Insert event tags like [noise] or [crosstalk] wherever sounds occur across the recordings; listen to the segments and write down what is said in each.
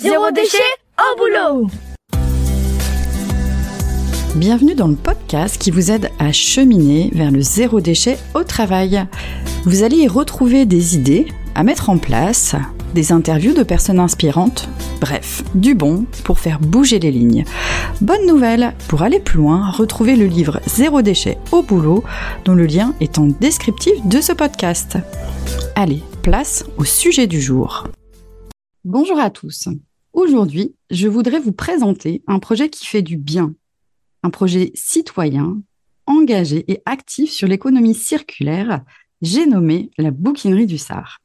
Zéro déchet au boulot Bienvenue dans le podcast qui vous aide à cheminer vers le zéro déchet au travail. Vous allez y retrouver des idées à mettre en place, des interviews de personnes inspirantes, bref, du bon pour faire bouger les lignes. Bonne nouvelle, pour aller plus loin, retrouvez le livre Zéro déchet au boulot, dont le lien est en descriptif de ce podcast. Allez, place au sujet du jour. Bonjour à tous. Aujourd'hui, je voudrais vous présenter un projet qui fait du bien un projet citoyen, engagé et actif sur l'économie circulaire, j'ai nommé la Bouquinerie du Sar.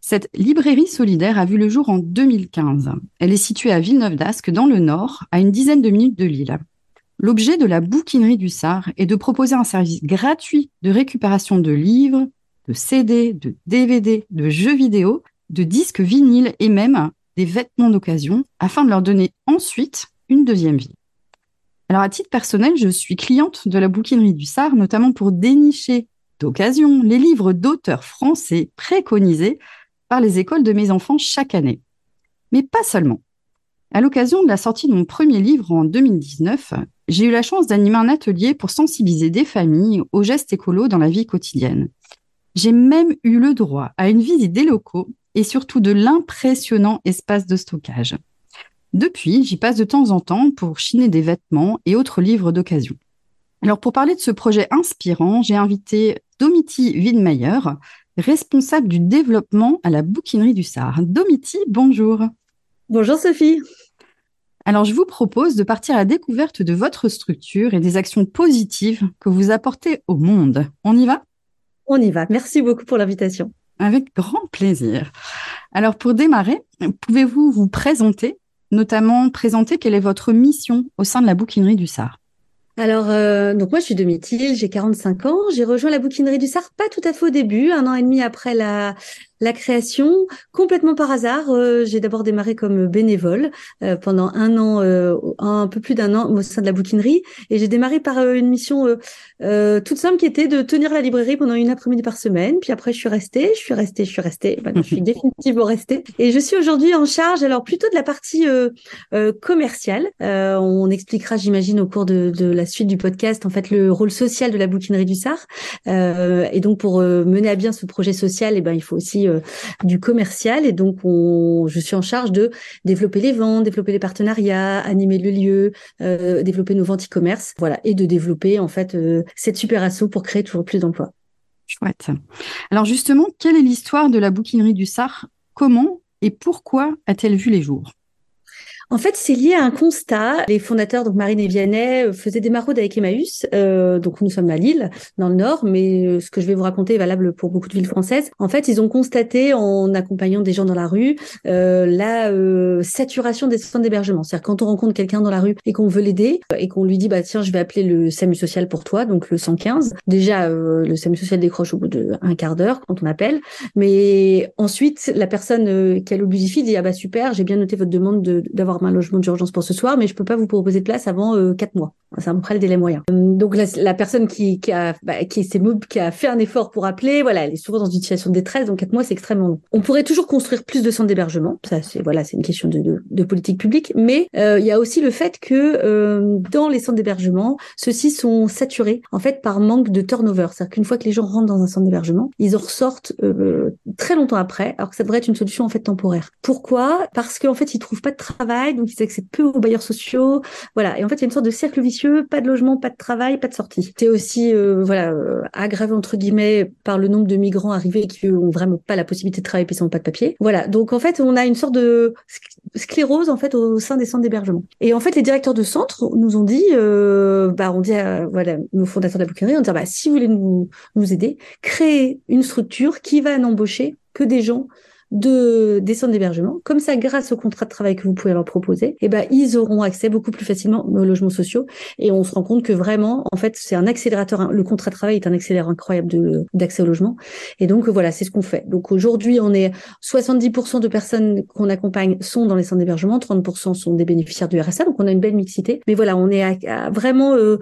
Cette librairie solidaire a vu le jour en 2015. Elle est située à Villeneuve d'Ascq, dans le Nord, à une dizaine de minutes de Lille. L'objet de la Bouquinerie du Sar est de proposer un service gratuit de récupération de livres, de CD, de DVD, de jeux vidéo, de disques vinyles et même des vêtements d'occasion afin de leur donner ensuite une deuxième vie. Alors, à titre personnel, je suis cliente de la bouquinerie du Sar, notamment pour dénicher d'occasion les livres d'auteurs français préconisés par les écoles de mes enfants chaque année. Mais pas seulement. À l'occasion de la sortie de mon premier livre en 2019, j'ai eu la chance d'animer un atelier pour sensibiliser des familles aux gestes écolos dans la vie quotidienne. J'ai même eu le droit à une visite des locaux et surtout de l'impressionnant espace de stockage. Depuis, j'y passe de temps en temps pour chiner des vêtements et autres livres d'occasion. Alors pour parler de ce projet inspirant, j'ai invité Domiti Widmeyer, responsable du développement à la bouquinerie du Sar. Domiti, bonjour. Bonjour Sophie. Alors je vous propose de partir à la découverte de votre structure et des actions positives que vous apportez au monde. On y va? On y va. Merci beaucoup pour l'invitation. Avec grand plaisir. Alors pour démarrer, pouvez-vous vous présenter notamment présenter quelle est votre mission au sein de la bouquinerie du Sar? Alors, euh, donc moi, je suis de j'ai 45 ans. J'ai rejoint la bouquinerie du Sar pas tout à fait au début, un an et demi après la, la création, complètement par hasard. Euh, j'ai d'abord démarré comme bénévole euh, pendant un an, euh, un peu plus d'un an au sein de la bouquinerie, et j'ai démarré par une mission toute simple qui était de tenir la librairie pendant une après-midi par semaine. Puis après, je suis restée, je suis restée, je suis restée. Maintenant, je suis [laughs] définitivement restée, et je suis aujourd'hui en charge, alors plutôt de la partie commerciale. on expliquera, j'imagine, au cours de, de, la suite du podcast, en fait, le rôle social de la bouquinerie du Sar. et donc, pour mener à bien ce projet social, et eh ben, il faut aussi euh, du commercial et donc on, je suis en charge de développer les ventes, développer les partenariats, animer le lieu, euh, développer nos ventes e-commerce, voilà, et de développer en fait euh, cette super asso pour créer toujours plus d'emplois. Chouette. Alors justement, quelle est l'histoire de la bouquinerie du Sar? Comment et pourquoi a-t-elle vu les jours? En fait, c'est lié à un constat. Les fondateurs, donc Marine et Vianney, euh, faisaient des maraudes avec Emmaüs. Euh, donc nous sommes à Lille, dans le Nord, mais euh, ce que je vais vous raconter est valable pour beaucoup de villes françaises. En fait, ils ont constaté, en accompagnant des gens dans la rue, euh, la euh, saturation des centres d'hébergement. C'est-à-dire quand on rencontre quelqu'un dans la rue et qu'on veut l'aider et qu'on lui dit bah tiens, je vais appeler le SAMU social pour toi, donc le 115. Déjà, le SAMU social décroche au bout d'un quart d'heure quand on appelle, mais ensuite la personne qui a l'obusifie dit ah bah super, j'ai bien noté votre demande d'avoir un logement d'urgence pour ce soir, mais je peux pas vous proposer de place avant euh, quatre mois. C'est à peu près le délai moyen. Euh, donc la, personne qui, qui a bah, qui s'est qui a fait un effort pour appeler, voilà, elle est souvent dans une situation de détresse. Donc quatre mois, c'est extrêmement long. On pourrait toujours construire plus de centres d'hébergement. Ça, c'est voilà, c'est une question de, de, politique publique. Mais euh, il y a aussi le fait que dans les centres d'hébergement, ceux-ci sont saturés en fait par manque de turnover. C'est-à-dire qu'une fois que les gens rentrent dans un centre d'hébergement, ils en ressortent très longtemps après, alors que ça devrait être une solution en fait temporaire. Pourquoi? Parce qu'en fait, ils trouvent pas de travail donc ils accèdent peu aux bailleurs sociaux. Voilà. Et en fait, il y a une sorte de cercle vicieux, pas de logement, pas de travail, pas de sortie. C'est aussi, euh, voilà, euh, aggravé entre guillemets par le nombre de migrants arrivés qui ont vraiment pas la possibilité de travailler parce qu'ils n'ont pas de papier. Voilà. Donc en fait, on a une sorte de sclérose en fait au sein des centres d'hébergement. Et en fait, les directeurs de centres nous ont dit, euh, bah, on dit, à, voilà, nos fondateurs de la bouquinerie, on dit, bah, si vous voulez nous, nous aider, créez une structure qui va n'embaucher que des gens de des centres d'hébergement. Comme ça, grâce au contrat de travail que vous pouvez leur proposer, eh ben, ils auront accès beaucoup plus facilement aux logements sociaux. Et on se rend compte que vraiment, en fait, c'est un accélérateur. Le contrat de travail est un accélérateur incroyable d'accès au logement. Et donc, voilà, c'est ce qu'on fait. Donc, aujourd'hui, on est 70% de personnes qu'on accompagne sont dans les centres d'hébergement, 30% sont des bénéficiaires du RSA. Donc, on a une belle mixité. Mais voilà, on est vraiment euh,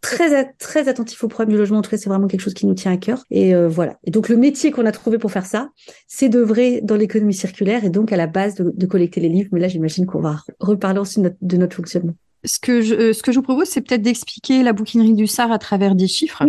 très très attentif au problème du logement. En tout cas, c'est vraiment quelque chose qui nous tient à cœur. Et voilà. Et donc le métier qu'on a trouvé pour faire ça, c'est d'œuvrer dans l'économie circulaire et donc à la base de, collecter les livres. Mais là, j'imagine qu'on va reparler aussi de notre, fonctionnement. Ce que je, ce que je vous propose, c'est peut-être d'expliquer la bouquinerie du SAR à travers des chiffres.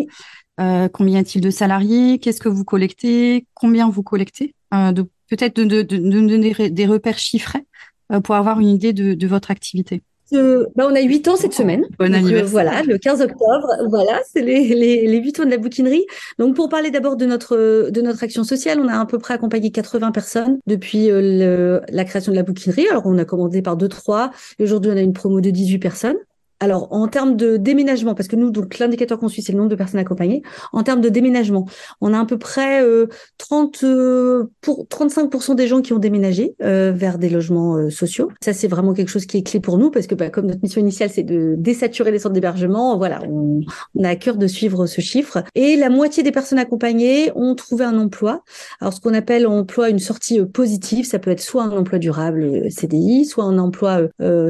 Euh, combien y a-t-il de salariés? Qu'est-ce que vous collectez? Combien vous collectez? Euh, de, Peut-être de, de, de, donner des repères chiffrés euh, pour avoir une idée de, de votre activité. Bah, on a 8 ans cette semaine. Bon anniversaire. voilà, le 15 octobre. Voilà, c'est les, les, les 8 ans de la bouquinerie. Donc, pour parler d'abord de notre, de notre action sociale, on a à peu près accompagné 80 personnes depuis le, la création de la bouquinerie. Alors, on a commandé par 2-3. Aujourd'hui, on a une promo de 18 personnes. Alors, en termes de déménagement, parce que nous, donc l'indicateur qu'on suit, c'est le nombre de personnes accompagnées. En termes de déménagement, on a à peu près euh, 30 euh, pour 35% des gens qui ont déménagé euh, vers des logements euh, sociaux. Ça, c'est vraiment quelque chose qui est clé pour nous, parce que bah, comme notre mission initiale, c'est de désaturer les centres d'hébergement, voilà, on, on, a à cœur de suivre ce chiffre. Et la moitié des personnes accompagnées ont trouvé un emploi. Alors, ce qu'on appelle emploi une sortie positive, ça peut être soit un emploi durable CDI, soit un emploi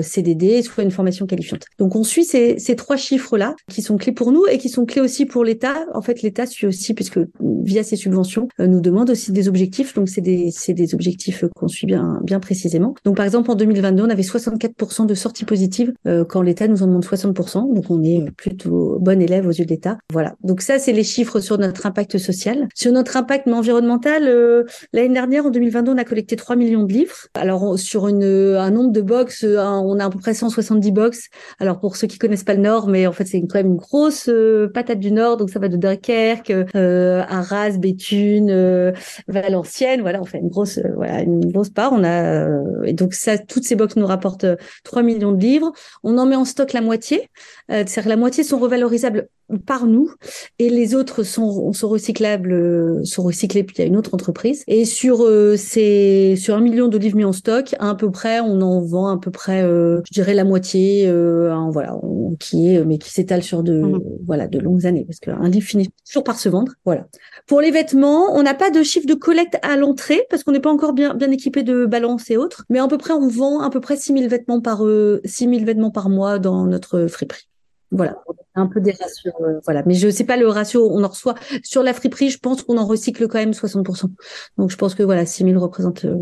CDD, soit une formation qualifiante. Donc on suit ces, ces trois chiffres-là qui sont clés pour nous et qui sont clés aussi pour l'État. En fait, l'État suit aussi, puisque via ses subventions, euh, nous demande aussi des objectifs. Donc, c'est des, des objectifs qu'on suit bien, bien précisément. Donc, par exemple, en 2022, on avait 64% de sorties positives euh, quand l'État nous en demande 60%. Donc, on est plutôt bon élève aux yeux de l'État. Voilà. Donc, ça, c'est les chiffres sur notre impact social. Sur notre impact environnemental, euh, l'année dernière, en 2022, on a collecté 3 millions de livres. Alors, sur une, un nombre de box, on a à peu près 170 box. Alors, ceux qui connaissent pas le Nord, mais en fait c'est quand même une grosse euh, patate du Nord, donc ça va de Dunkerque, euh, Arras, Béthune, euh, Valenciennes, voilà, on fait une grosse, voilà, une grosse part. On a et donc ça, toutes ces boxes nous rapportent 3 millions de livres. On en met en stock la moitié, c'est-à-dire la moitié sont revalorisables par nous et les autres sont, sont recyclables, sont recyclés puis il y a une autre entreprise. Et sur ces sur un million de livres mis en stock, à, peu près, on en vend à peu près, je dirais la moitié, en, voilà, qui est, mais qui s'étale sur de, mhm. voilà, de longues années, parce qu'un livre finit toujours par se vendre. Voilà. Pour les vêtements, on n'a pas de chiffre de collecte à l'entrée, parce qu'on n'est pas encore bien, bien équipé de balance et autres, mais à peu près, on vend à peu près 6000 vêtements par, euh, 6000 vêtements par mois dans notre friperie. Voilà, un peu des ratios, euh, voilà. Mais je sais pas le ratio, on en reçoit sur la friperie, je pense qu'on en recycle quand même 60%. Donc je pense que voilà, 6000 représente euh,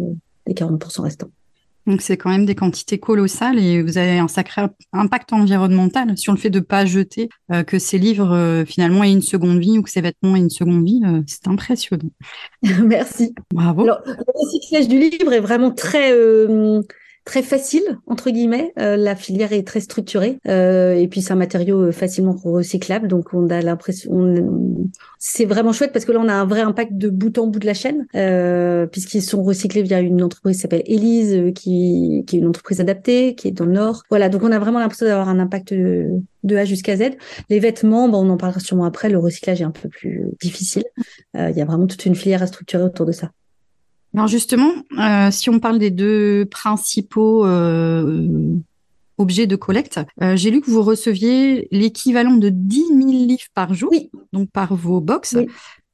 les 40% restants. Donc c'est quand même des quantités colossales et vous avez un sacré impact environnemental sur le fait de pas jeter euh, que ces livres euh, finalement aient une seconde vie ou que ces vêtements aient une seconde vie. Euh, c'est impressionnant. [laughs] Merci. Bravo. Alors, le recyclage du livre est vraiment très très facile entre guillemets. Euh, la filière est très structurée euh, et puis c'est un matériau euh, facilement recyclable, donc on a l'impression, c'est vraiment chouette parce que là on a un vrai impact de bout en bout de la chaîne euh, puisqu'ils sont recyclés via une entreprise qui s'appelle Elise, euh, qui, qui est une entreprise adaptée, qui est dans le Nord. Voilà, donc on a vraiment l'impression d'avoir un impact de, de A jusqu'à Z. Les vêtements, bon, on en parlera sûrement après. Le recyclage est un peu plus difficile. Il y a vraiment toute une filière à structurer autour de ça. Alors justement, euh, si on parle des deux principaux euh, objets de collecte, euh, j'ai lu que vous receviez l'équivalent de 10 000 livres par jour, donc par vos box.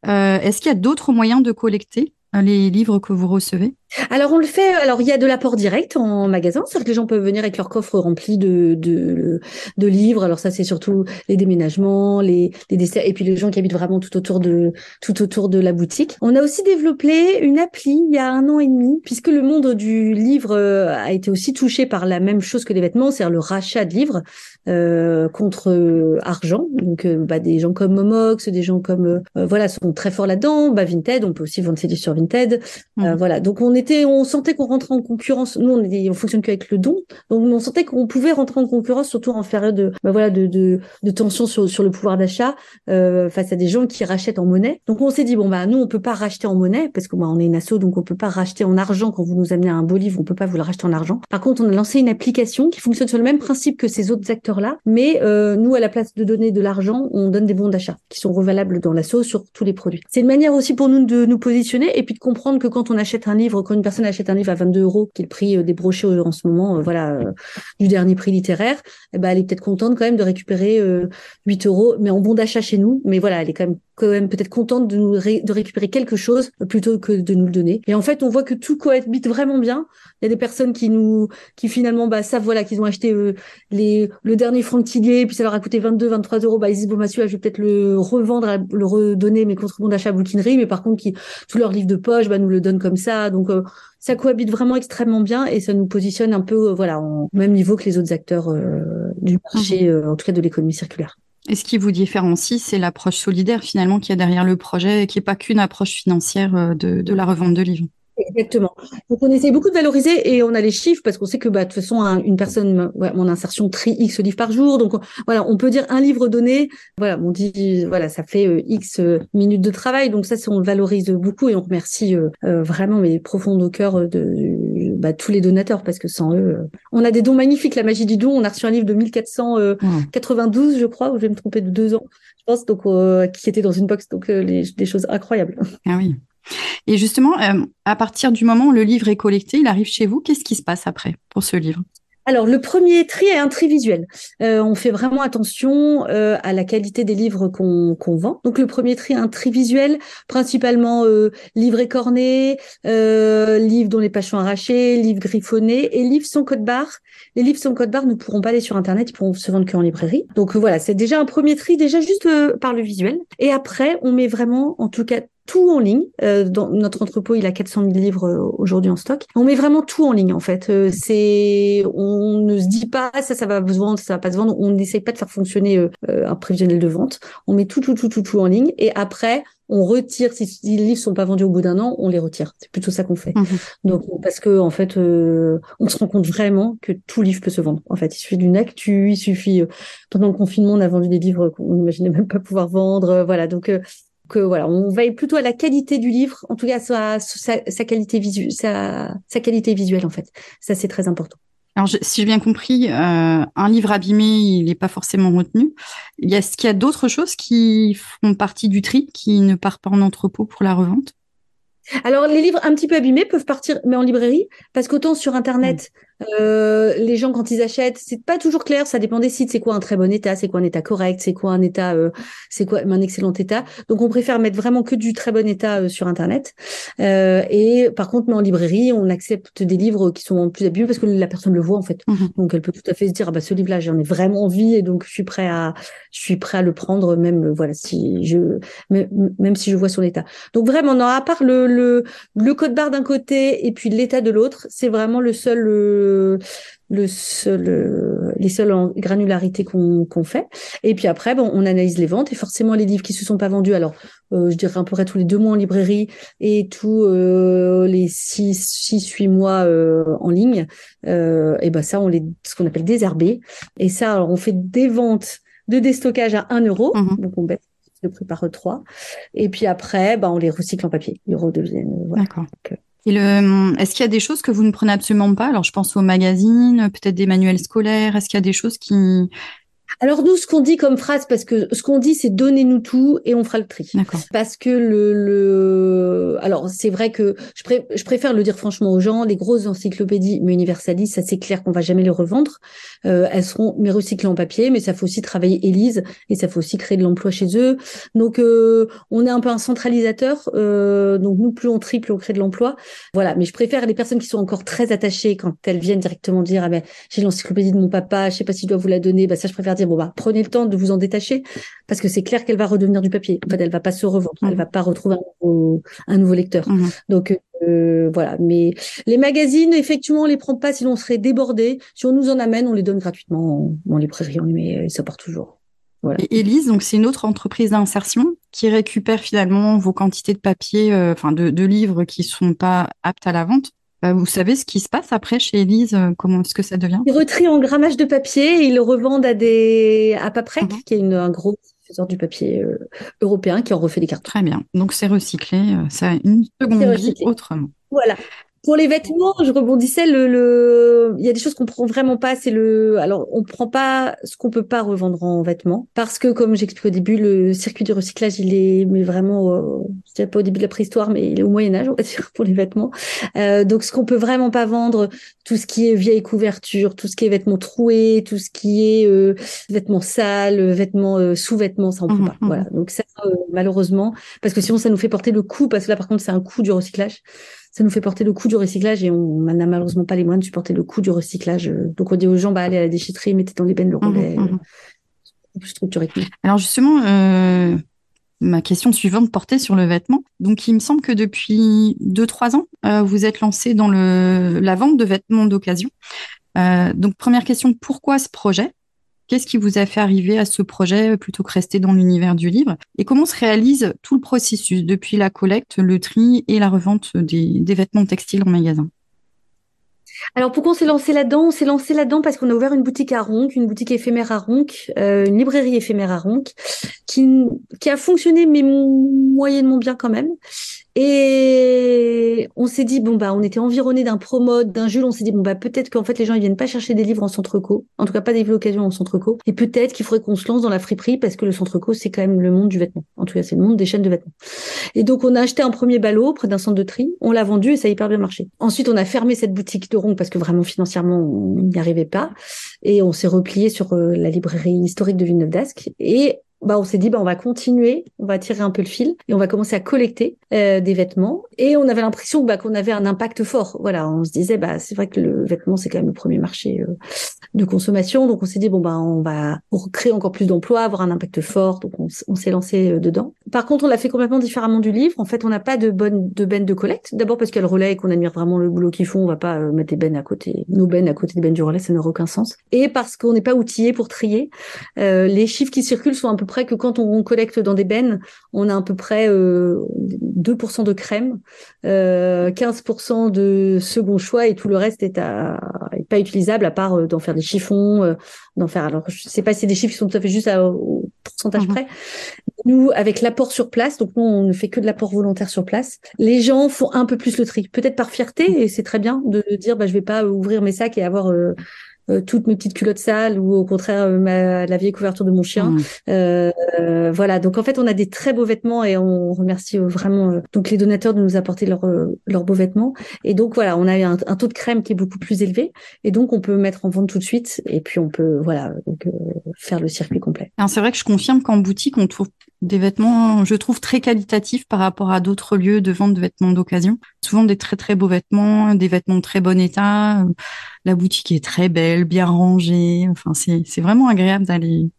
Est-ce qu'il y a d'autres moyens de collecter les livres que vous recevez? Alors on le fait. Alors il y a de l'apport direct en magasin, c'est-à-dire que les gens peuvent venir avec leur coffre rempli de de, de livres. Alors ça c'est surtout les déménagements, les, les desserts et puis les gens qui habitent vraiment tout autour de tout autour de la boutique. On a aussi développé une appli il y a un an et demi, puisque le monde du livre euh, a été aussi touché par la même chose que les vêtements, c'est-à-dire le rachat de livres euh, contre euh, argent. Donc euh, bah, des gens comme Momox, des gens comme voilà sont très forts là-dedans. Bah Vinted, on peut aussi vendre ses livres sur Vinted. Mmh. voilà, donc on est on sentait qu'on rentrait en concurrence. Nous, on, est, on fonctionne qu'avec le don, donc on sentait qu'on pouvait rentrer en concurrence, surtout en période de, bah voilà, de, de, de tension sur, sur le pouvoir d'achat euh, face à des gens qui rachètent en monnaie. Donc on s'est dit bon bah nous on peut pas racheter en monnaie parce que bah, on est une asso, donc on peut pas racheter en argent quand vous nous amenez un beau livre, on peut pas vous le racheter en argent. Par contre, on a lancé une application qui fonctionne sur le même principe que ces autres acteurs-là, mais euh, nous à la place de donner de l'argent, on donne des bons d'achat qui sont revalables dans l'asso sur tous les produits. C'est une manière aussi pour nous de nous positionner et puis de comprendre que quand on achète un livre, quand une personne achète un livre à 22 euros, qui est le prix euh, des brochets en ce moment, euh, voilà, euh, du dernier prix littéraire, eh ben, elle est peut-être contente quand même de récupérer 8 euros, mais en bon d'achat chez nous. Mais voilà, elle est quand même quand même peut-être contente de nous de récupérer quelque chose plutôt que de nous le donner. Et en fait, on voit que tout cohabite vraiment bien. Il y a des personnes qui nous, qui finalement, bah, savent voilà, qu'ils ont acheté euh, les, le dernier franctilier, puis ça leur a coûté 22, 23 euros. Bah, ils disent bon, celui-là, je vais peut-être le revendre, le redonner mes contributions d'achat à bouquinerie. Mais par contre, qui tous leurs livres de poche, bah, nous le donnent comme ça. Donc euh, ça cohabite vraiment extrêmement bien et ça nous positionne un peu, euh, voilà, au même niveau que les autres acteurs du marché, mmh. en tout cas de l'économie circulaire. Et ce qui vous différencie, c'est l'approche solidaire finalement qui y a derrière le projet, qui n'est pas qu'une approche financière euh, de, de, la revente de livres. Exactement. Donc on essaie beaucoup de valoriser et on a les chiffres parce qu'on sait que bah, de toute façon une personne, ouais, mon insertion trie X livres par jour. Donc voilà, on peut dire un livre donné. Voilà, on dit voilà, ça fait euh, X euh, minutes de travail. Donc ça, on le valorise beaucoup et on remercie vraiment mais profond au cœur de, bah, tous les donateurs parce que sans eux, on a des dons magnifiques. La magie du don. On a reçu un livre de 1492, je crois, ou je vais me tromper de deux ans, je pense, donc qui était dans une box. Donc des choses incroyables. Ah oui. Et justement, euh, à partir du moment où le livre est collecté, il arrive chez vous, qu'est-ce qui se passe après pour ce livre? Alors, le premier tri est un tri visuel. Euh, on fait vraiment attention euh, à la qualité des livres qu'on vend. Donc, le premier tri est un tri visuel, principalement euh, livres écornés, livres dont les pages sont arrachées, livres griffonnés et livres sans code barre. Les livres sans code barre ne pourront pas aller sur Internet, ils pourront se vendre qu'en librairie. Donc, voilà, c'est déjà un premier tri, déjà juste par le visuel. Et après, on met vraiment, en tout cas, tout en ligne. Euh, dans notre entrepôt, il a 400 000 livres euh, aujourd'hui en stock. On met vraiment tout en ligne en fait. Euh, c'est, on ne se dit pas ça, ça va se vendre, ça va pas se vendre. On n'essaye pas de faire fonctionner un prévisionnel de vente. On met tout, tout, tout, tout, tout en ligne. Et après, on retire si, les livres sont pas vendus au bout d'un an, on les retire. C'est plutôt ça qu'on fait. Mmh Donc parce que en fait, on se rend compte vraiment que tout livre peut se vendre. En fait, il suffit d'une actu, il suffit. pendant le confinement, on a vendu des livres qu'on n'imaginait même pas pouvoir vendre. voilà. Donc voilà, on veille plutôt à la qualité du livre, en tout cas sa, sa, qualité visuelle, sa, qualité visuelle en fait. Ça c'est très important. Alors, si j'ai bien compris, euh, un livre abîmé, il n'est pas forcément retenu. Il y a, est-ce qu'il y a d'autres choses qui font partie du tri, qui ne partent pas en entrepôt pour la revente? Alors, les livres un petit peu abîmés peuvent partir, mais en librairie, parce qu'autant sur Internet, euh, les gens quand ils achètent, c'est pas toujours clair. Ça dépend des sites. C'est quoi un très bon état? C'est quoi un état correct? C'est quoi un état euh, C'est quoi un excellent état? Donc on préfère mettre vraiment que du très bon état euh, sur internet. Euh, et par contre, mais en librairie, on accepte des livres qui sont plus abîmés parce que la personne le voit en fait. Mmh donc elle peut tout à fait se dire ah bah ce livre-là j'en ai vraiment envie et donc je suis prêt à je suis prêt à le prendre même voilà si je même, même si je vois son état. Donc vraiment non à part le le, le code barre d'un côté et puis l'état de l'autre, c'est vraiment le seul le, seul, les seules granularités qu'on fait. Et puis après, bon, on analyse les ventes et forcément les livres qui se sont pas vendus. Alors, euh, je dirais à peu près tous les deux mois en librairie et tous euh, les six, six, huit mois euh, en ligne. et ben ça, on les, ce qu'on appelle désherber. Et ça, alors on fait des ventes de déstockage à 1 euro. Mmh Donc on baisse le prix par 3. Et puis après, ben, on les recycle en papier. Ils redeviennent. D'accord. Et est-ce qu'il y a des choses que vous ne prenez absolument pas? Alors, je pense aux magazines, peut-être des manuels scolaires. Est-ce qu'il y a des choses qui, alors nous, ce qu'on dit comme phrase, parce que ce qu'on dit, c'est donnez-nous tout et on fera le tri. Parce que le, le... alors c'est vrai que je, je, préfère le dire franchement aux gens, les grosses encyclopédies, mais universalistes, ça c'est clair qu'on va jamais les revendre. Euh, elles seront mais recyclées en papier, mais ça faut aussi travailler Élise et ça faut aussi créer de l'emploi chez eux. Donc euh, on est un peu un centralisateur. Euh, donc nous, plus on trie, plus on crée de l'emploi. Voilà. Mais je préfère les personnes qui sont encore très attachées quand elles viennent directement dire ah ben j'ai l'encyclopédie de mon papa, je sais pas si je dois vous la donner. Bah ça je préfère dire bon bah prenez le temps de vous en détacher parce que c'est clair qu'elle va redevenir du papier. En fait, elle va pas se revendre, elle va pas retrouver un nouveau, lecteur. Mmh. Donc euh, voilà. Mais les magazines, effectivement, on les prend pas sinon on serait débordé. Si on nous en amène, on les donne gratuitement en, librairie, on les met, ça part toujours. Voilà. Et Elise, donc c'est une autre entreprise d'insertion qui récupère finalement vos quantités de papier, euh, enfin de, de, livres qui sont pas aptes à la vente. Euh, vous savez ce qui se passe après chez Elise euh, Comment est-ce que ça devient? Ils retrient en grammage de papier et ils le revendent à des à Paprec, mhm. qui est une, un gros diffuseur du papier euh, européen qui en refait des cartes. Très bien. Donc c'est recyclé, ça a une seconde vie autrement. Voilà. Pour les vêtements, je rebondissais le, le... il y a des choses qu'on prend vraiment pas, c'est le alors on prend pas ce qu'on peut pas revendre en vêtements parce que comme j'explique au début le circuit du recyclage, il est mais vraiment euh, je dirais pas au début de la préhistoire mais il est au Moyen Âge on va dire pour les vêtements. Euh, donc ce qu'on peut vraiment pas vendre, tout ce qui est vieille couverture, tout ce qui est vêtements troués, tout ce qui est euh, vêtements sales, vêtements euh, sous-vêtements, ça on peut Mhm, pas. mhm. Voilà. Donc ça euh, malheureusement parce que sinon ça nous fait porter le coût parce que là par contre c'est un coût du recyclage ça nous fait porter le coût du recyclage et on n'a malheureusement pas les moyens de supporter le coût du recyclage. Euh, Donc on dit aux gens, bah allez à la déchetterie, mettez dans les bennes le relais. Mhm, mhm. euh, plus structuré. Alors justement, euh, ma question suivante portait sur le vêtement. Donc il me semble que depuis 2-3 ans, euh, vous êtes lancé dans la vente de vêtements d'occasion. Euh, donc première question, pourquoi ce projet? Qu'est-ce qui vous a fait arriver à ce projet plutôt que rester dans l'univers du livre? Et comment se réalise tout le processus depuis la collecte, le tri et la revente des vêtements textiles en magasin? Alors pourquoi on s'est lancé là-dedans? On s'est lancé là-dedans parce qu'on a ouvert une boutique à Ronc, une boutique éphémère à Ronc, euh, une librairie éphémère à Ronc, qui, qui a fonctionné mais moyennement bien quand même. Et on s'est dit bon bah on était environné d'un promode, d'un Jules, on s'est dit bon bah peut-être qu'en fait les gens ils viennent pas chercher des livres en centre co, en tout cas pas des livres d'occasion en centre co, et peut-être qu'il faudrait qu'on se lance dans la friperie parce que le centre co c'est quand même le monde du vêtement. En tout cas c'est le monde des chaînes de vêtements. Et donc on a acheté un premier ballot près d'un centre de tri, on l'a vendu et ça a hyper bien marché. Ensuite on a fermé cette boutique de Ronc parce que vraiment financièrement on n'y arrivait pas et on s'est replié sur euh, la librairie historique de Villeneuve d'Ascq et bah on s'est dit bah on va continuer, on va tirer un peu le fil et on va commencer à collecter euh, des vêtements et on avait l'impression bah, qu'on avait un impact fort. Voilà, on se disait bah c'est vrai que le vêtement c'est quand même le premier marché euh, de consommation, donc on s'est dit bon bah on va créer encore plus d'emplois, avoir un impact fort, donc on, s'est lancé euh, dedans. Par contre on l'a fait complètement différemment du livre. En fait on n'a pas de bonne de bennes de collecte. D'abord parce qu'il y a le relais et qu'on admire vraiment le boulot qu'ils font, on va pas euh, mettre des bennes à côté, nos bennes à côté des bennes du relais, ça n'aurait aucun sens. Et parce qu'on n'est pas outillé pour trier. Euh, les chiffres qui circulent sont à peu près que quand on collecte dans des bennes, on a à peu près euh, 2% de crème, euh, 15% de second choix et tout le reste est, à, est pas utilisable à part euh, d'en faire des chiffons, euh, d'en faire. Alors je sais pas si c'est des chiffres qui sont tout à fait juste à- au pourcentage Mhm. près. Nous, avec l'apport sur place, donc nous on ne fait que de l'apport volontaire sur place. Les gens font un peu plus le tri, peut-être par fierté et c'est très bien de dire bah je vais pas ouvrir mes sacs et avoir euh, euh, toutes mes petites culottes sales ou au contraire euh, ma, la vieille couverture de mon chien. Mmh. Euh, euh, voilà, donc en fait, on a des très beaux vêtements et on remercie euh, vraiment euh, donc les donateurs de nous apporter leurs euh, leurs beaux vêtements. Et donc voilà, on a un, un taux de crème qui est beaucoup plus élevé et donc on peut mettre en vente tout de suite et puis on peut voilà donc, euh, faire le circuit complet. Alors, c'est vrai que je confirme qu'en boutique, on trouve des vêtements, je trouve, très qualitatifs par rapport à d'autres lieux de vente de vêtements d'occasion. Souvent des très très beaux vêtements, des vêtements de très bon état. La boutique est très belle, bien rangée. Enfin, c'est vraiment agréable d'aller.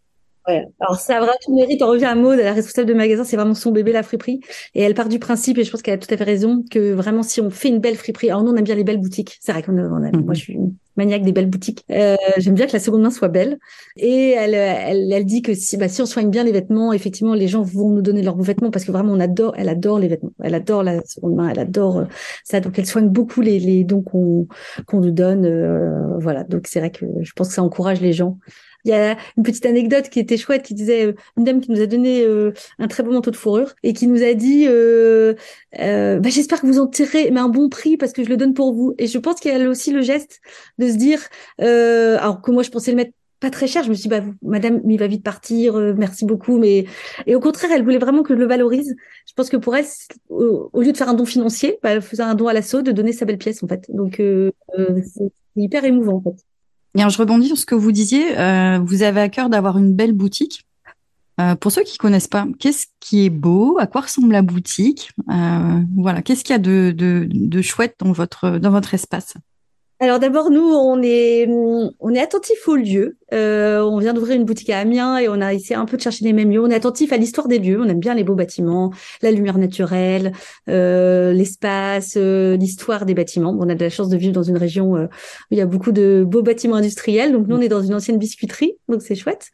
Ouais. Alors ça a vraiment tout le mérite. On revient à Maud, la responsable de magasin, c'est vraiment son bébé la friperie. Et elle part du principe, et je pense qu'elle a tout à fait raison, que vraiment si on fait une belle friperie, alors nous on aime bien les belles boutiques. C'est vrai qu'on a, on a- Mhm. moi je suis une maniaque des belles boutiques. Euh, J'aime bien que la seconde main soit belle. Et elle, elle, elle dit que si, bah, si on soigne bien les vêtements, effectivement les gens vont nous donner leurs vêtements parce que vraiment on adore, elle adore les vêtements, elle adore la seconde main, elle adore euh, ça. Donc elle soigne beaucoup les, les dons qu'on qu'on nous donne. euh, voilà. Donc c'est vrai que je pense que ça encourage les gens. Il y a une petite anecdote qui était chouette, qui disait euh, une dame qui nous a donné euh, un très beau manteau de fourrure et qui nous a dit euh, euh, bah, j'espère que vous en tirez mais un bon prix parce que je le donne pour vous. Et je pense qu'il y a aussi le geste de se dire euh, alors que moi je pensais le mettre pas très cher, je me suis dit bah madame il va vite partir, euh, merci beaucoup mais et au contraire elle voulait vraiment que je le valorise. Je pense que pour elle au, lieu de faire un don financier, bah, elle faisait un don à l'assaut de donner sa belle pièce en fait. Donc euh, c'est hyper émouvant en fait. Je rebondis sur ce que vous disiez. euh, vous avez à cœur d'avoir une belle boutique. Euh, pour ceux qui connaissent pas, qu'est-ce qui est beau? À quoi ressemble la boutique? Euh, Voilà, qu'est-ce qu'il y a de, de, de chouette dans votre dans votre espace? Alors d'abord, nous, on est, on est attentif aux lieux. Euh, on vient d'ouvrir une boutique à Amiens et on a essayé un peu de chercher les mêmes lieux. On est attentif à l'histoire des lieux. On aime bien les beaux bâtiments, la lumière naturelle, euh, l'espace, euh, l'histoire des bâtiments. On a de la chance de vivre dans une région euh, où il y a beaucoup de beaux bâtiments industriels. Donc nous, on est dans une ancienne biscuiterie, donc c'est chouette.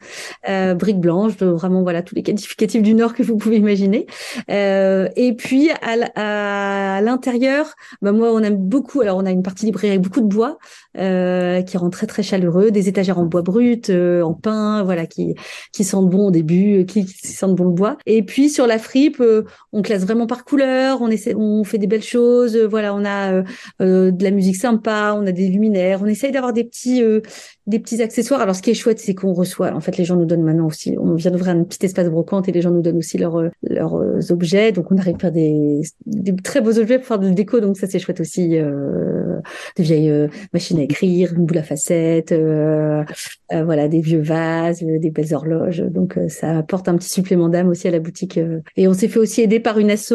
Euh, briques blanches, vraiment voilà tous les qualificatifs du Nord que vous pouvez imaginer. Et puis à l'intérieur, bah moi, on aime beaucoup. Alors on a une partie librairie avec beaucoup de bois euh, qui rend très très chaleureux, des étagères en bois brut, euh, en pin, voilà, qui qui sentent bon au début, qui, qui sentent bon le bois. Et puis sur la fripe, euh, on classe vraiment par couleur, on essaie, on fait des belles choses, voilà, on a de la musique sympa, on a des luminaires, on essaye d'avoir des petits des petits accessoires. Alors, ce qui est chouette, c'est qu'on reçoit. En fait, les gens nous donnent maintenant aussi. On vient d'ouvrir un petit espace brocante et les gens nous donnent aussi leurs leurs euh, objets. Donc, on arrive à faire des, des très beaux objets pour faire de la déco. Donc, ça, c'est chouette aussi. Euh, des vieilles euh, machines à écrire, une boule à facettes, euh, voilà, des vieux vases, des belles horloges. Donc, ça apporte un petit supplément d'âme aussi à la boutique. Et on s'est fait aussi aider par une asso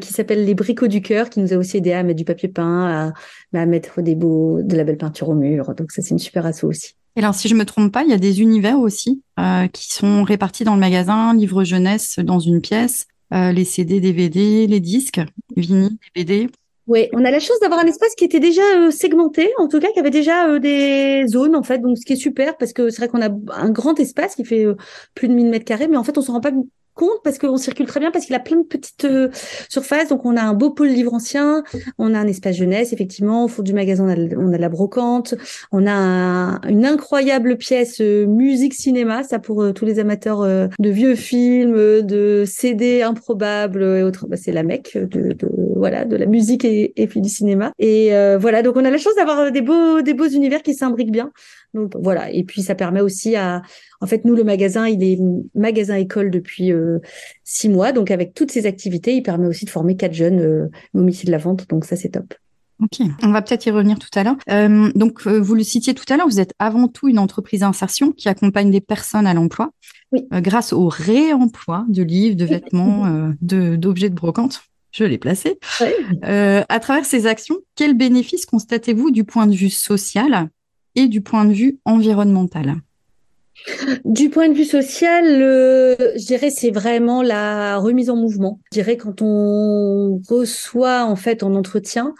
qui s'appelle les Bricots du cœur, qui nous a aussi aidé à mettre du papier peint, à, à mettre des beaux, de la belle peinture au mur. Donc, ça, c'est une aussi. Et alors, si je me trompe pas, il y a des univers aussi euh, qui sont répartis dans le magasin, livres jeunesse dans une pièce, euh, les CD, DVD, les disques, vinyle, DVD. Oui, on a la chance d'avoir un espace qui était déjà euh, segmenté, en tout cas qui avait déjà des zones en fait, donc ce qui est super parce que c'est vrai qu'on a un grand espace qui fait plus de 1000 mètres carrés, mais en fait on s'en rend pas compte parce qu'on circule très bien parce qu'il a plein de petites euh, surfaces. Donc on a un beau pôle livre ancien, on a un espace jeunesse effectivement. Au fond du magasin on a, on a la brocante, on a une incroyable pièce euh, musique cinéma, ça pour euh, tous les amateurs de vieux films, de CD improbables et autres. Bah, c'est la mecque de, de, voilà de la musique et, et puis du cinéma. Et voilà donc on a la chance d'avoir des beaux des beaux univers qui s'imbriquent bien. Donc voilà. Et puis ça permet aussi à, en fait, nous le magasin, il est magasin école depuis euh, six mois, donc avec toutes ces activités, il permet aussi de former quatre jeunes euh, au métier de la vente. Donc ça, c'est top. Ok, on va peut-être y revenir tout à l'heure. Euh, donc, vous le citiez tout à l'heure, vous êtes avant tout une entreprise d'insertion qui accompagne des personnes à l'emploi oui. grâce au réemploi de livres, de vêtements, d'objets de, brocante. Je l'ai placé. Oui. à travers ces actions, quels bénéfices constatez-vous du point de vue social et du point de vue environnemental du point de vue social, je dirais c'est vraiment la remise en mouvement. Je dirais quand on reçoit en fait en entretien.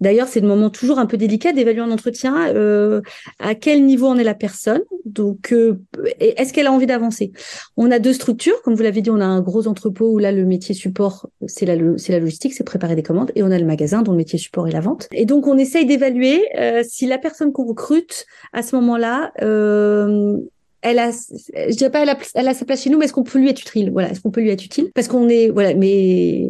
D'ailleurs, c'est le moment toujours un peu délicat d'évaluer en entretien euh, à quel niveau en est la personne. Donc, euh, est-ce qu'elle a envie d'avancer? On a deux structures, comme vous l'avez dit, on a un gros entrepôt où là le métier support c'est la c'est la logistique, c'est préparer des commandes, et on a le magasin dont le métier support est la vente. Et donc on essaye d'évaluer euh, si la personne qu'on recrute à ce moment-là euh, elle a, je dirais pas, elle a, elle a sa place chez nous, mais est-ce qu'on peut lui être utile? Voilà, est-ce qu'on peut lui être utile? Parce qu'on est, voilà, mais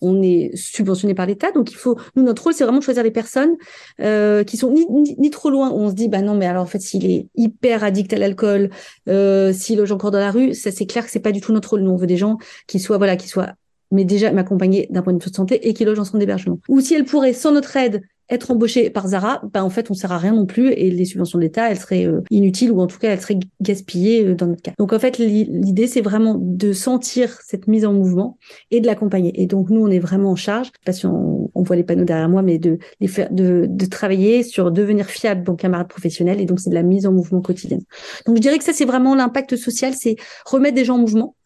on est subventionné par l'État, donc il faut, nous, notre rôle, c'est vraiment de choisir les personnes euh, qui sont ni, ni, trop loin, on se dit, bah non, mais alors en fait, s'il est hyper addict à l'alcool, euh, s'il loge encore dans la rue, ça c'est clair que c'est pas du tout notre rôle. Nous, on veut des gens qui soient, voilà, qui soient, mais déjà m'accompagner d'un point de vue de santé et qui logent en centre d'hébergement. Ou si elle pourrait, sans notre aide, être embauché par Zara, ben en fait on sert à rien non plus et les subventions de l'État elles seraient euh, inutiles ou en tout cas elles seraient gaspillées euh, dans notre cas. Donc en fait l'idée c'est vraiment de sentir cette mise en mouvement et de l'accompagner. Et donc nous on est vraiment en charge, parce qu'on on voit les panneaux derrière moi, mais de les faire, de, de travailler sur devenir fiable bon camarade professionnel et donc c'est de la mise en mouvement quotidienne. Donc je dirais que ça c'est vraiment l'impact social, c'est remettre des gens en mouvement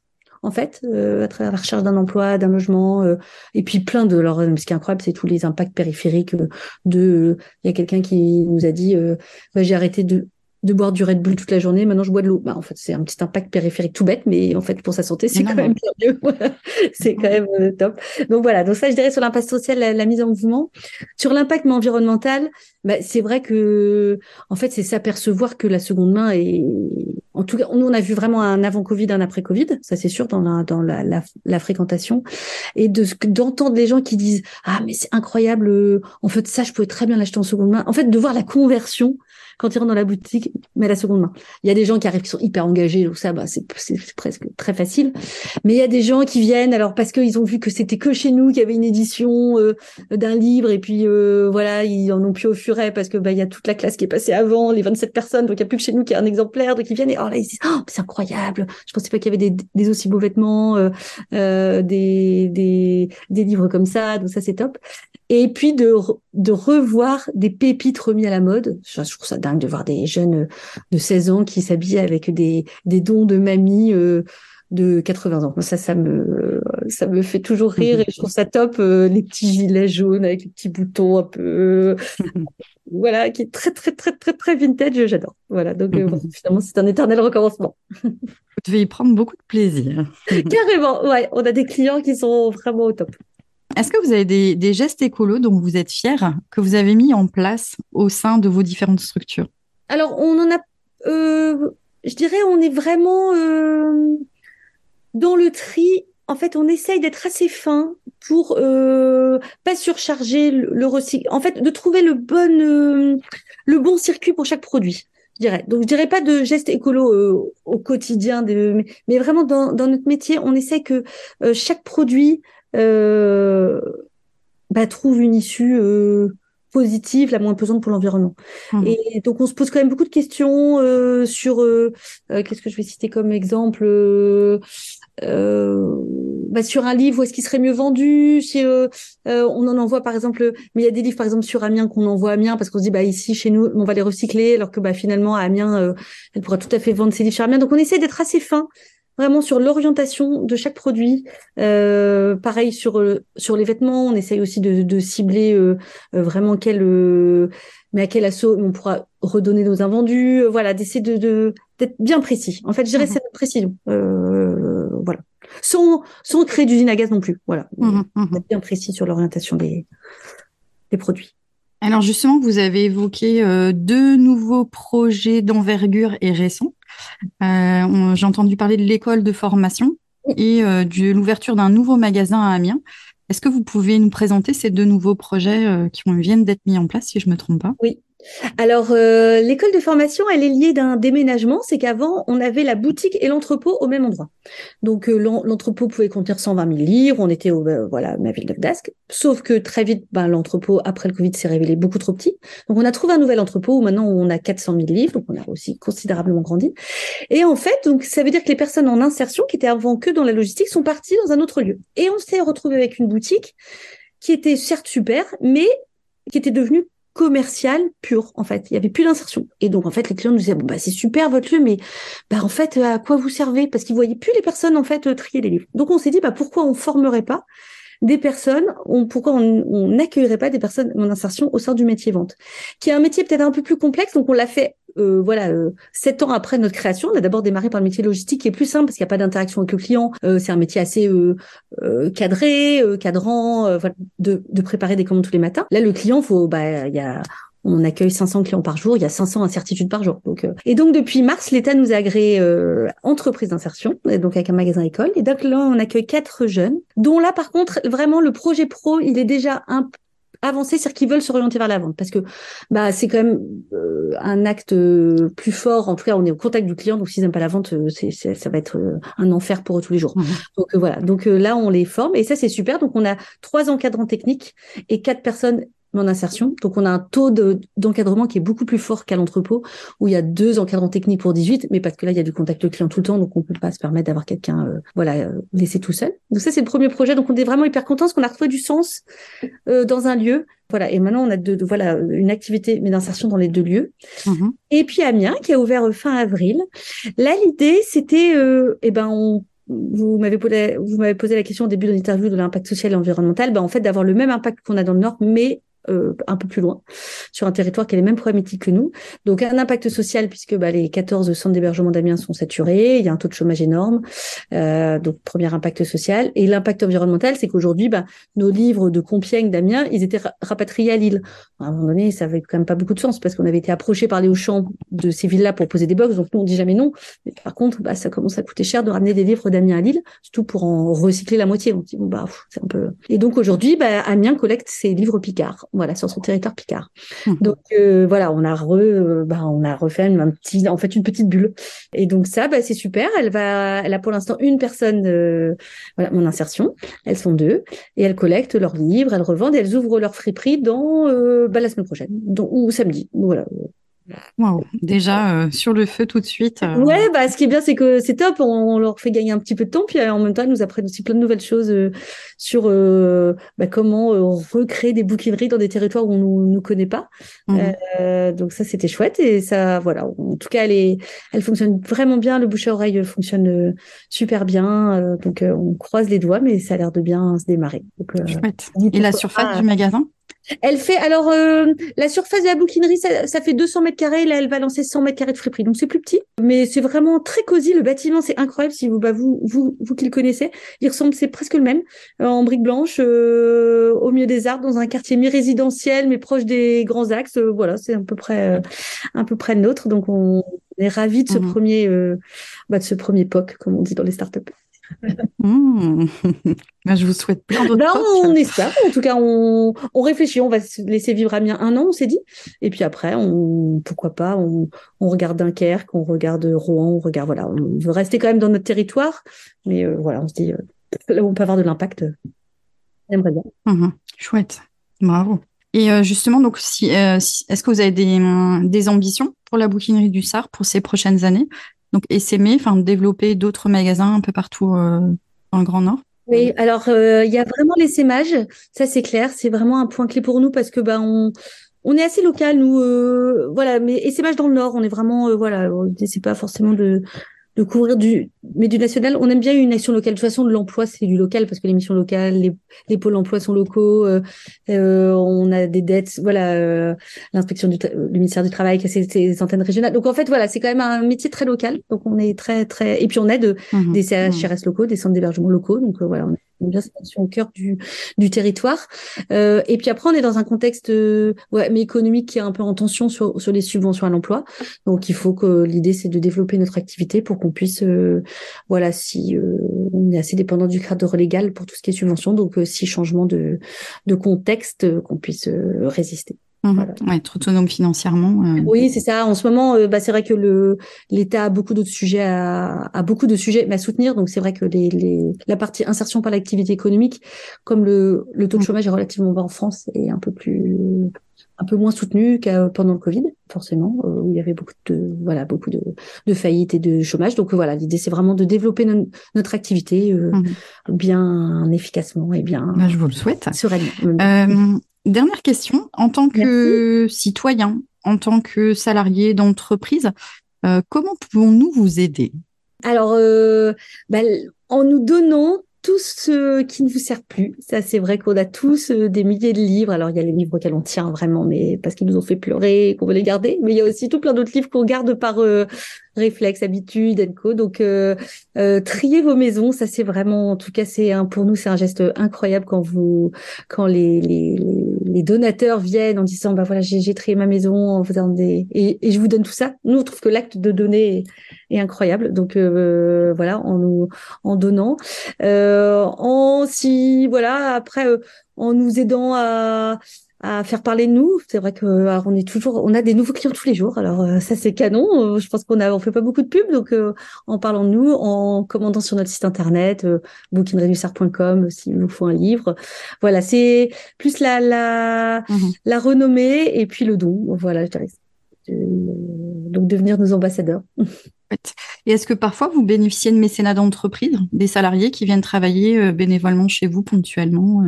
en fait, euh, à travers la recherche d'un emploi, d'un logement, euh, et puis plein de. Alors, ce qui est incroyable, c'est tous les impacts périphériques euh, de. Il y a quelqu'un qui nous a dit, bah, j'ai arrêté de de boire du Red Bull toute la journée, maintenant je bois de l'eau. Bah, en fait, c'est un petit impact périphérique tout bête, mais en fait, pour sa santé, [laughs] c'est quand même bien mieux. c'est quand même top. Donc voilà, donc ça, je dirais sur l'impact social, la, mise en mouvement. Sur l'impact environnemental, bah, c'est vrai que, en fait, c'est s'apercevoir que la seconde main est, en tout cas, nous, on a vu vraiment un avant Covid, un après Covid, ça c'est sûr dans la dans la, la, fréquentation, et de d'entendre les gens qui disent ah mais c'est incroyable, euh, en fait ça je pouvais très bien l'acheter en seconde main. En fait, de voir la conversion quand ils rentrent dans la boutique, mais la seconde main. Il y a des gens qui arrivent qui sont hyper engagés, donc ça, bah, c'est presque très facile. Mais il y a des gens qui viennent, alors parce qu'ils ont vu que c'était que chez nous qu'il y avait une édition euh, d'un livre, et puis euh, voilà, ils en ont plus au furet parce que bah il y a toute la classe qui est passée avant, les 27 personnes, donc il y a plus que chez nous qui a un exemplaire, donc ils viennent et oh là ils disent oh, c'est incroyable, je pensais pas qu'il y avait des, des aussi beaux vêtements, euh, euh des, des des livres comme ça, donc ça c'est top et puis de, de revoir des pépites remis à la mode. Je, trouve ça dingue de voir des jeunes de 16 ans qui s'habillent avec des, des dons de mamie euh, de 80 ans. Ça, ça me, ça me fait toujours rire et je trouve ça top. Euh, les petits gilets jaunes avec les petits boutons un peu, [laughs] voilà, qui est très, très, très, très, très vintage. J'adore. Voilà. Donc, euh, finalement, c'est un éternel recommencement. [laughs] Vous devez y prendre beaucoup de plaisir. [laughs] Carrément. Ouais. On a des clients qui sont vraiment au top. Est-ce que vous avez des, gestes écolos dont vous êtes fiers, que vous avez mis en place au sein de vos différentes structures? Alors, on en a, euh, je dirais, on est vraiment euh, dans le tri. En fait, on essaye d'être assez fin pour euh, pas surcharger le, le. En fait, de trouver le bon, circuit pour chaque produit. Je dirais. Donc, je dirais pas de gestes écolo euh, au quotidien, mais, vraiment dans, notre métier, on essaie que chaque produit bah, trouve une issue euh, positive, la moins pesante pour l'environnement. Mmh. Et donc on se pose quand même beaucoup de questions euh, sur euh, euh, qu'est-ce que je vais citer comme exemple euh, euh, bah, sur un livre où est-ce qu'il serait mieux vendu si euh, euh, on en envoie par exemple mais il y a des livres par exemple sur Amiens qu'on envoie à Amiens parce qu'on se dit bah ici chez nous on va les recycler alors que bah finalement à Amiens euh, elle pourra tout à fait vendre ses livres sur Amiens donc on essaie d'être assez fin vraiment sur l'orientation de chaque produit. Euh, pareil sur euh, sur les vêtements, on essaye aussi de, de cibler euh, vraiment quel mais à quel assaut on pourra redonner nos invendus. Voilà, d'essayer de de- d'être bien précis. En fait, je dirais Mhm. c'est notre précision. Voilà, sans sans créer d'usine à gaz non plus. Voilà, Mhm, mhm. être bien précis sur l'orientation des des produits. Alors justement, vous avez évoqué euh, deux nouveaux projets d'envergure et récents. Euh, J'ai entendu parler de l'école de formation et euh, de l'ouverture d'un nouveau magasin à Amiens. Est-ce que vous pouvez nous présenter ces deux nouveaux projets euh, qui viennent d'être mis en place, si je me trompe pas? Alors, euh, l'école de formation, elle est liée d'un déménagement. C'est qu'avant, on avait la boutique et l'entrepôt au même endroit. Donc, euh, l'en- l'entrepôt pouvait contenir 120 000 livres. On était au, euh, voilà, ma ville de. Sauf que très vite, ben, l'entrepôt, après le Covid, s'est révélé beaucoup trop petit. Donc, on a trouvé un nouvel entrepôt où maintenant on a 400 000 livres. Donc, on a aussi considérablement grandi. Et en fait, donc, ça veut dire que les personnes en insertion, qui étaient avant que dans la logistique, sont parties dans un autre lieu. Et on s'est retrouvé avec une boutique qui était certes super, mais qui était devenue commercial pur en fait. Il y avait plus d'insertion. Et donc en fait les clients nous disaient bah c'est super votre lieu mais bah en fait à quoi vous servez? Parce qu'ils voyaient plus les personnes en fait euh, trier les livres. Donc on s'est dit bah pourquoi on formerait pas des personnes? On, pourquoi on n'accueillerait pas des personnes en insertion au sein du métier vente? Qui est un métier peut-être un peu plus complexe. Donc on l'a fait euh, voilà euh, sept ans après notre création on a d'abord démarré par le métier logistique qui est plus simple parce qu'il n'y a pas d'interaction avec le client Euh, c'est un métier assez euh, euh, cadré cadrant voilà, de, de préparer des commandes tous les matins là le client faut bah il y a on accueille 500 clients par jour, il y a 500 incertitudes par jour. Donc, euh, et donc depuis mars, l'État nous a agréé euh, entreprise d'insertion, donc avec un magasin école. Et donc là, on accueille quatre jeunes, dont là, par contre, vraiment le projet pro, il est déjà un avancé, c'est-à-dire qu'ils veulent s'orienter vers la vente, parce que bah c'est quand même euh, un acte euh, plus fort. En tout cas, on est au contact du client, donc s'ils n'aiment pas la vente, euh, c'est, c'est- ça va être un enfer pour eux tous les jours. Mhm. Donc euh, voilà. Donc euh, là, on les forme et ça c'est super. Donc on a trois encadrants techniques et quatre personnes en insertion. Donc on a un taux de- d'encadrement qui est beaucoup plus fort qu'à l'entrepôt où il y a deux encadrants techniques pour 18, mais parce que là il y a du contact client tout le temps, donc on peut pas se permettre d'avoir quelqu'un euh, voilà euh, laissé tout seul. Donc ça c'est le premier projet. Donc on est vraiment hyper contents parce qu'on a retrouvé du sens euh, dans un lieu. Voilà. Et maintenant on a de, de- voilà une activité mais d'insertion dans les deux lieux. Mhm. Et puis Amiens qui a ouvert euh, fin avril. Là l'idée c'était euh, eh ben on vous m'avez posé, vous m'avez posé la question au début de l'interview de l'impact social et environnemental, ben en fait d'avoir le même impact qu'on a dans le Nord, mais euh, un peu plus loin, sur un territoire qui a les mêmes problématiques que nous. Donc un impact social puisque bah, les 14 centres d'hébergement d'Amiens sont saturés, il y a un taux de chômage énorme, euh, donc premier impact social. Et l'impact environnemental, c'est qu'aujourd'hui, bah, nos livres de Compiègne, d'Amiens, ils étaient ra- rapatriés à Lille. À un moment donné, ça avait quand même pas beaucoup de sens parce qu'on avait été approché par les Auchan de ces villes-là pour poser des box, donc nous on dit jamais non. Mais par contre, bah, ça commence à coûter cher de ramener des livres d'Amiens à Lille, surtout pour en recycler la moitié. On dit bon bah c'est un peu. Et donc aujourd'hui, bah, Amiens collecte ses livres Picard, voilà, sur son territoire Picard. Mhm. Donc euh, voilà, on a re, euh, bah, on a refait une, un petit, en fait une petite bulle. Et donc ça, bah, c'est super. Elle va, elle a pour l'instant une personne, euh, voilà, mon insertion. Elles sont deux et elles collectent leurs livres, elles revendent, et elles ouvrent leur friperie dans euh, bah, la semaine prochaine, donc, ou samedi. Voilà. Wow. Déjà euh, sur le feu tout de suite. euh, Ouais, bah ce qui est bien, c'est que c'est top. On, on leur fait gagner un petit peu de temps, puis euh, en même temps, ils nous apprennent aussi plein de nouvelles choses euh, sur euh, bah, comment euh, recréer des bouquineries dans des territoires où on nous, nous connaît pas. Euh, donc ça, c'était chouette et ça, voilà. En tout cas, elle est, elle fonctionne vraiment bien. Le bouche à oreille fonctionne super bien. Euh, donc euh, on croise les doigts, mais ça a l'air de bien se démarrer. Donc, euh, Et la surface pas, du magasin? Elle fait alors euh, la surface de la bouquinerie, ça, ça, fait 200 mètres carrés. Là, elle va lancer 100 mètres carrés de friperie, donc c'est plus petit, mais c'est vraiment très cosy. Le bâtiment, c'est incroyable. Si vous, bah, vous, vous, vous qui le connaissez, il ressemble, c'est presque le même, euh, en briques blanches, euh, au milieu des arbres, dans un quartier mi-résidentiel, mais proche des grands axes. Euh, voilà, c'est à peu près, à peu près le nôtre. Donc on est ravis de ce mmh. premier, bah, de ce premier POC, comme on dit dans les startups. Mmh. [laughs] je vous souhaite plein d'autres. Ben, on espère. En tout cas, on, on, réfléchit. On va se laisser vivre à bien un an, on s'est dit. Et puis après, on, pourquoi pas, on, on, regarde Dunkerque, on regarde Rouen, on regarde, voilà. On veut rester quand même dans notre territoire. Mais euh, voilà, on se dit, euh, là où on peut avoir de l'impact, on aimerait bien. Mmh. Chouette. Bravo. Et euh, justement, donc, si, est-ce que vous avez des, des ambitions pour la bouquinerie du Sar pour ces prochaines années? Donc essaimer, enfin développer d'autres magasins un peu partout euh, dans le Grand Nord. Oui, alors euh, il y a vraiment l'essaimage, ça c'est clair, c'est vraiment un point clé pour nous parce que bah on on est assez local nous, euh, voilà, mais essaimage dans le Nord, on est vraiment voilà, c'est pas forcément de de couvrir du mais du national on aime bien une action locale. De toute façon de l'emploi c'est du local parce que les missions locales les, les pôles emploi sont locaux euh, euh, on a des dettes voilà euh, l'inspection du le ministère du travail qui a ses, antennes régionales. Donc en fait voilà c'est quand même un métier très local. Donc on est très très et puis on aide mmh des CHRS mmh locaux des centres d'hébergement locaux. Donc voilà on bien au cœur du, du territoire. Euh, et puis après, on est dans un contexte euh, ouais, mais économique qui est un peu en tension sur, sur les subventions à l'emploi. Donc, il faut que l'idée, c'est de développer notre activité pour qu'on puisse, euh, voilà, si on est assez dépendant du cadre légal pour tout ce qui est subvention, donc si changement de, de contexte, qu'on puisse résister. Mmh. être autonome financièrement. Euh. Oui, c'est ça. En ce moment, euh, bah, c'est vrai que le l'État a beaucoup d'autres sujets à, a beaucoup de sujets à soutenir. Donc c'est vrai que les, les, la partie insertion par l'activité économique, comme le, le taux de mmh. chômage est relativement bas en France, est un peu plus un peu moins soutenu qu'à pendant le Covid, forcément, euh, où il y avait beaucoup de voilà beaucoup de, de faillites et de chômage. Donc voilà, l'idée c'est vraiment de développer notre activité mmh. bien efficacement et bien. Bah, je vous le souhaite. Sereinement. Dernière question, en tant que citoyen, en tant que salarié d'entreprise, euh, comment pouvons-nous vous aider? Alors, euh, bah, en nous donnant tout ce qui ne vous sert plus. Ça, c'est vrai qu'on a tous euh, des milliers de livres. Alors, il y a les livres auxquels on tient vraiment, mais parce qu'ils nous ont fait pleurer, qu'on veut les garder. Mais il y a aussi tout plein d'autres livres qu'on garde par réflexe, habitude, co. Donc, euh, euh, trier vos maisons, ça c'est vraiment, en tout cas, c'est un pour nous, c'est un geste incroyable quand vous, quand les, les, les donateurs viennent en disant, bah voilà, j'ai trié ma maison en faisant des, et, je vous donne tout ça. Nous, on trouve que l'acte de donner est, incroyable. Donc euh, voilà, en nous, en donnant, euh, en si voilà, après, euh, en nous aidant à à faire parler de nous. C'est vrai que alors on est toujours, on a des nouveaux clients tous les jours. Alors euh, ça c'est canon. Euh, je pense qu'on a, on fait pas beaucoup de pubs, donc euh, en parlant de nous, en commandant sur notre site internet euh, s'il nous faut un livre. Voilà, c'est plus la la mhm. la renommée et puis le don. Voilà, je dirais. Donc devenir nos ambassadeurs. [laughs] Et est-ce que parfois vous bénéficiez de mécénat d'entreprise, des salariés qui viennent travailler bénévolement chez vous ponctuellement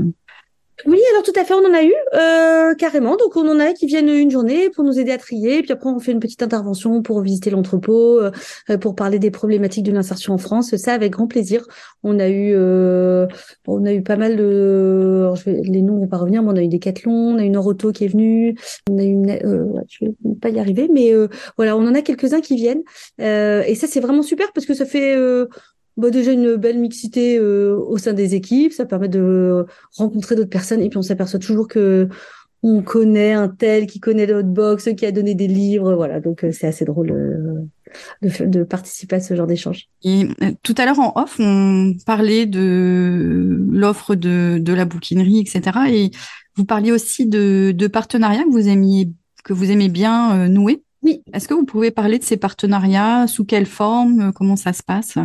oui, alors tout à fait, on en a eu euh, carrément. Donc on en a qui viennent une journée pour nous aider à trier, puis après on fait une petite intervention pour visiter l'entrepôt, euh, pour parler des problématiques de l'insertion en France. Ça avec grand plaisir. On a eu, euh, on a eu pas mal de, je vais, les noms vont pas revenir, mais on a eu des Decathlon, on a eu Noroto qui est venu, on a eu, une, euh, je vais pas y arriver, mais euh, voilà, on en a quelques uns qui viennent. et ça c'est vraiment super parce que ça fait bah déjà une belle mixité euh, au sein des équipes, ça permet de rencontrer d'autres personnes et puis on s'aperçoit toujours que on connaît un tel qui connaît l'autre box, qui a donné des livres, voilà. Donc euh, c'est assez drôle euh, de, de, participer à ce genre d'échange. Et tout à l'heure en off, on parlait de l'offre de, de la bouquinerie, etc. Et vous parliez aussi de, de partenariats que vous aimiez que vous aimez bien nouer. Oui. Est-ce que vous pouvez parler de ces partenariats? Sous quelle forme? Comment ça se passe?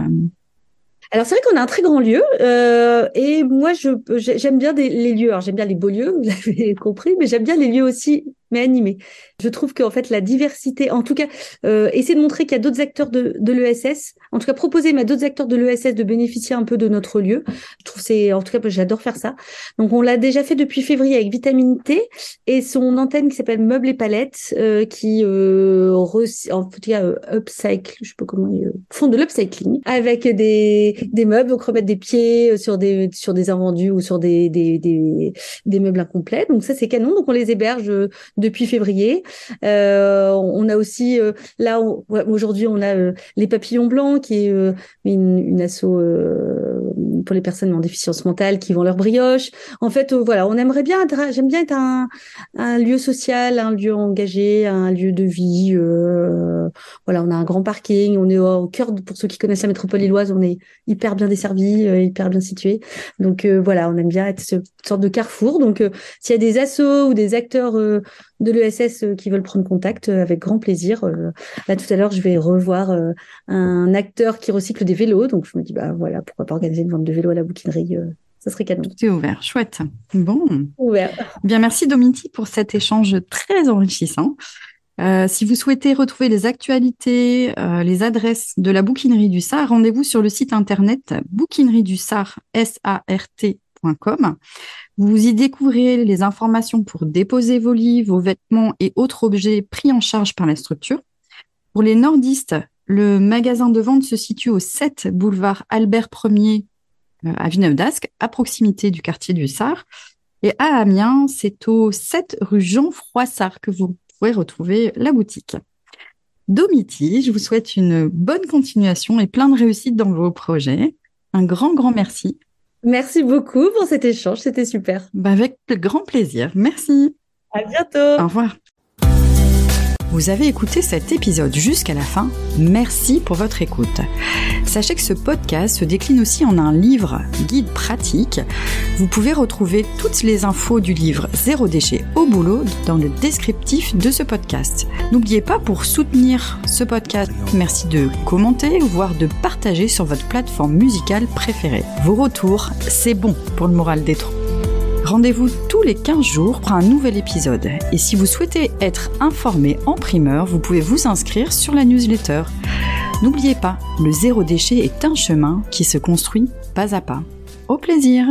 Alors c'est vrai qu'on a un très grand lieu euh, et moi je j'aime bien des, les lieux. Alors j'aime bien les beaux lieux, vous [laughs] l'avez compris, mais j'aime bien les lieux aussi mais animé. Je trouve qu'en fait la diversité, en tout cas, euh, essayer de montrer qu'il y a d'autres acteurs de, de l'ESS, en tout cas proposer à d'autres acteurs de l'ESS de bénéficier un peu de notre lieu. Je trouve c'est, en tout cas, j'adore faire ça. Donc on l'a déjà fait depuis février avec Vitamine T et son antenne qui s'appelle Meubles et Palettes, euh, qui euh, en tout cas euh, upcycle, je sais pas comment font de l'upcycling avec des des meubles, donc remettre des pieds sur des sur des invendus ou sur des des des, des meubles incomplets. Donc ça c'est canon. Donc on les héberge depuis février. Euh, on a aussi euh, là aujourd'hui on a euh, les papillons blancs qui est une, une asso pour les personnes en déficience mentale qui vont leur brioche. En fait voilà on aimerait bien j'aime bien être un, un lieu social, un lieu engagé, un lieu de vie. voilà on a un grand parking, on est au cœur de, pour ceux qui connaissent la métropole lilloise, on est hyper bien desservi, hyper bien situé. Donc voilà on aime bien être ce sorte de carrefour. Donc s'il y a des assos ou des acteurs de l'ESS euh, qui veulent prendre contact, euh, avec grand plaisir. Euh, là, tout à l'heure, je vais revoir un acteur qui recycle des vélos. Donc, je me dis, bah voilà, pourquoi pas organiser une vente de vélos à la bouquinerie ça serait canon. Tout est ouvert, chouette. Bon. Ouvert. Bien, merci Domiti pour cet échange très enrichissant. si vous souhaitez retrouver les actualités, les adresses de la bouquinerie du Sar, rendez-vous sur le site internet bouquinerie du Sar, S-A-R-T.com. Vous y découvrez les informations pour déposer vos livres, vos vêtements et autres objets pris en charge par la structure. Pour les nordistes, le magasin de vente se situe au 7 boulevard Albert Ier euh, à Villeneuve d'Ascq, à proximité du quartier du Sar. Et à Amiens, c'est au 7 rue Jean Froissart que vous pourrez retrouver la boutique. Domiti, je vous souhaite une bonne continuation et plein de réussite dans vos projets. Un grand, grand merci Merci beaucoup pour cet échange, c'était super. Bah avec grand plaisir. Merci. À bientôt. Au revoir. Vous avez écouté cet épisode jusqu'à la fin. Merci pour votre écoute. Sachez que ce podcast se décline aussi en un livre guide pratique. Vous pouvez retrouver toutes les infos du livre Zéro déchet au boulot dans le descriptif de ce podcast. N'oubliez pas pour soutenir ce podcast, merci de commenter, voire de partager sur votre plateforme musicale préférée. Vos retours, c'est bon pour le moral des troupes. Rendez-vous tous les 15 jours pour un nouvel épisode. Et si vous souhaitez être informé en primeur, vous pouvez vous inscrire sur la newsletter. N'oubliez pas, le zéro déchet est un chemin qui se construit pas à pas. Au plaisir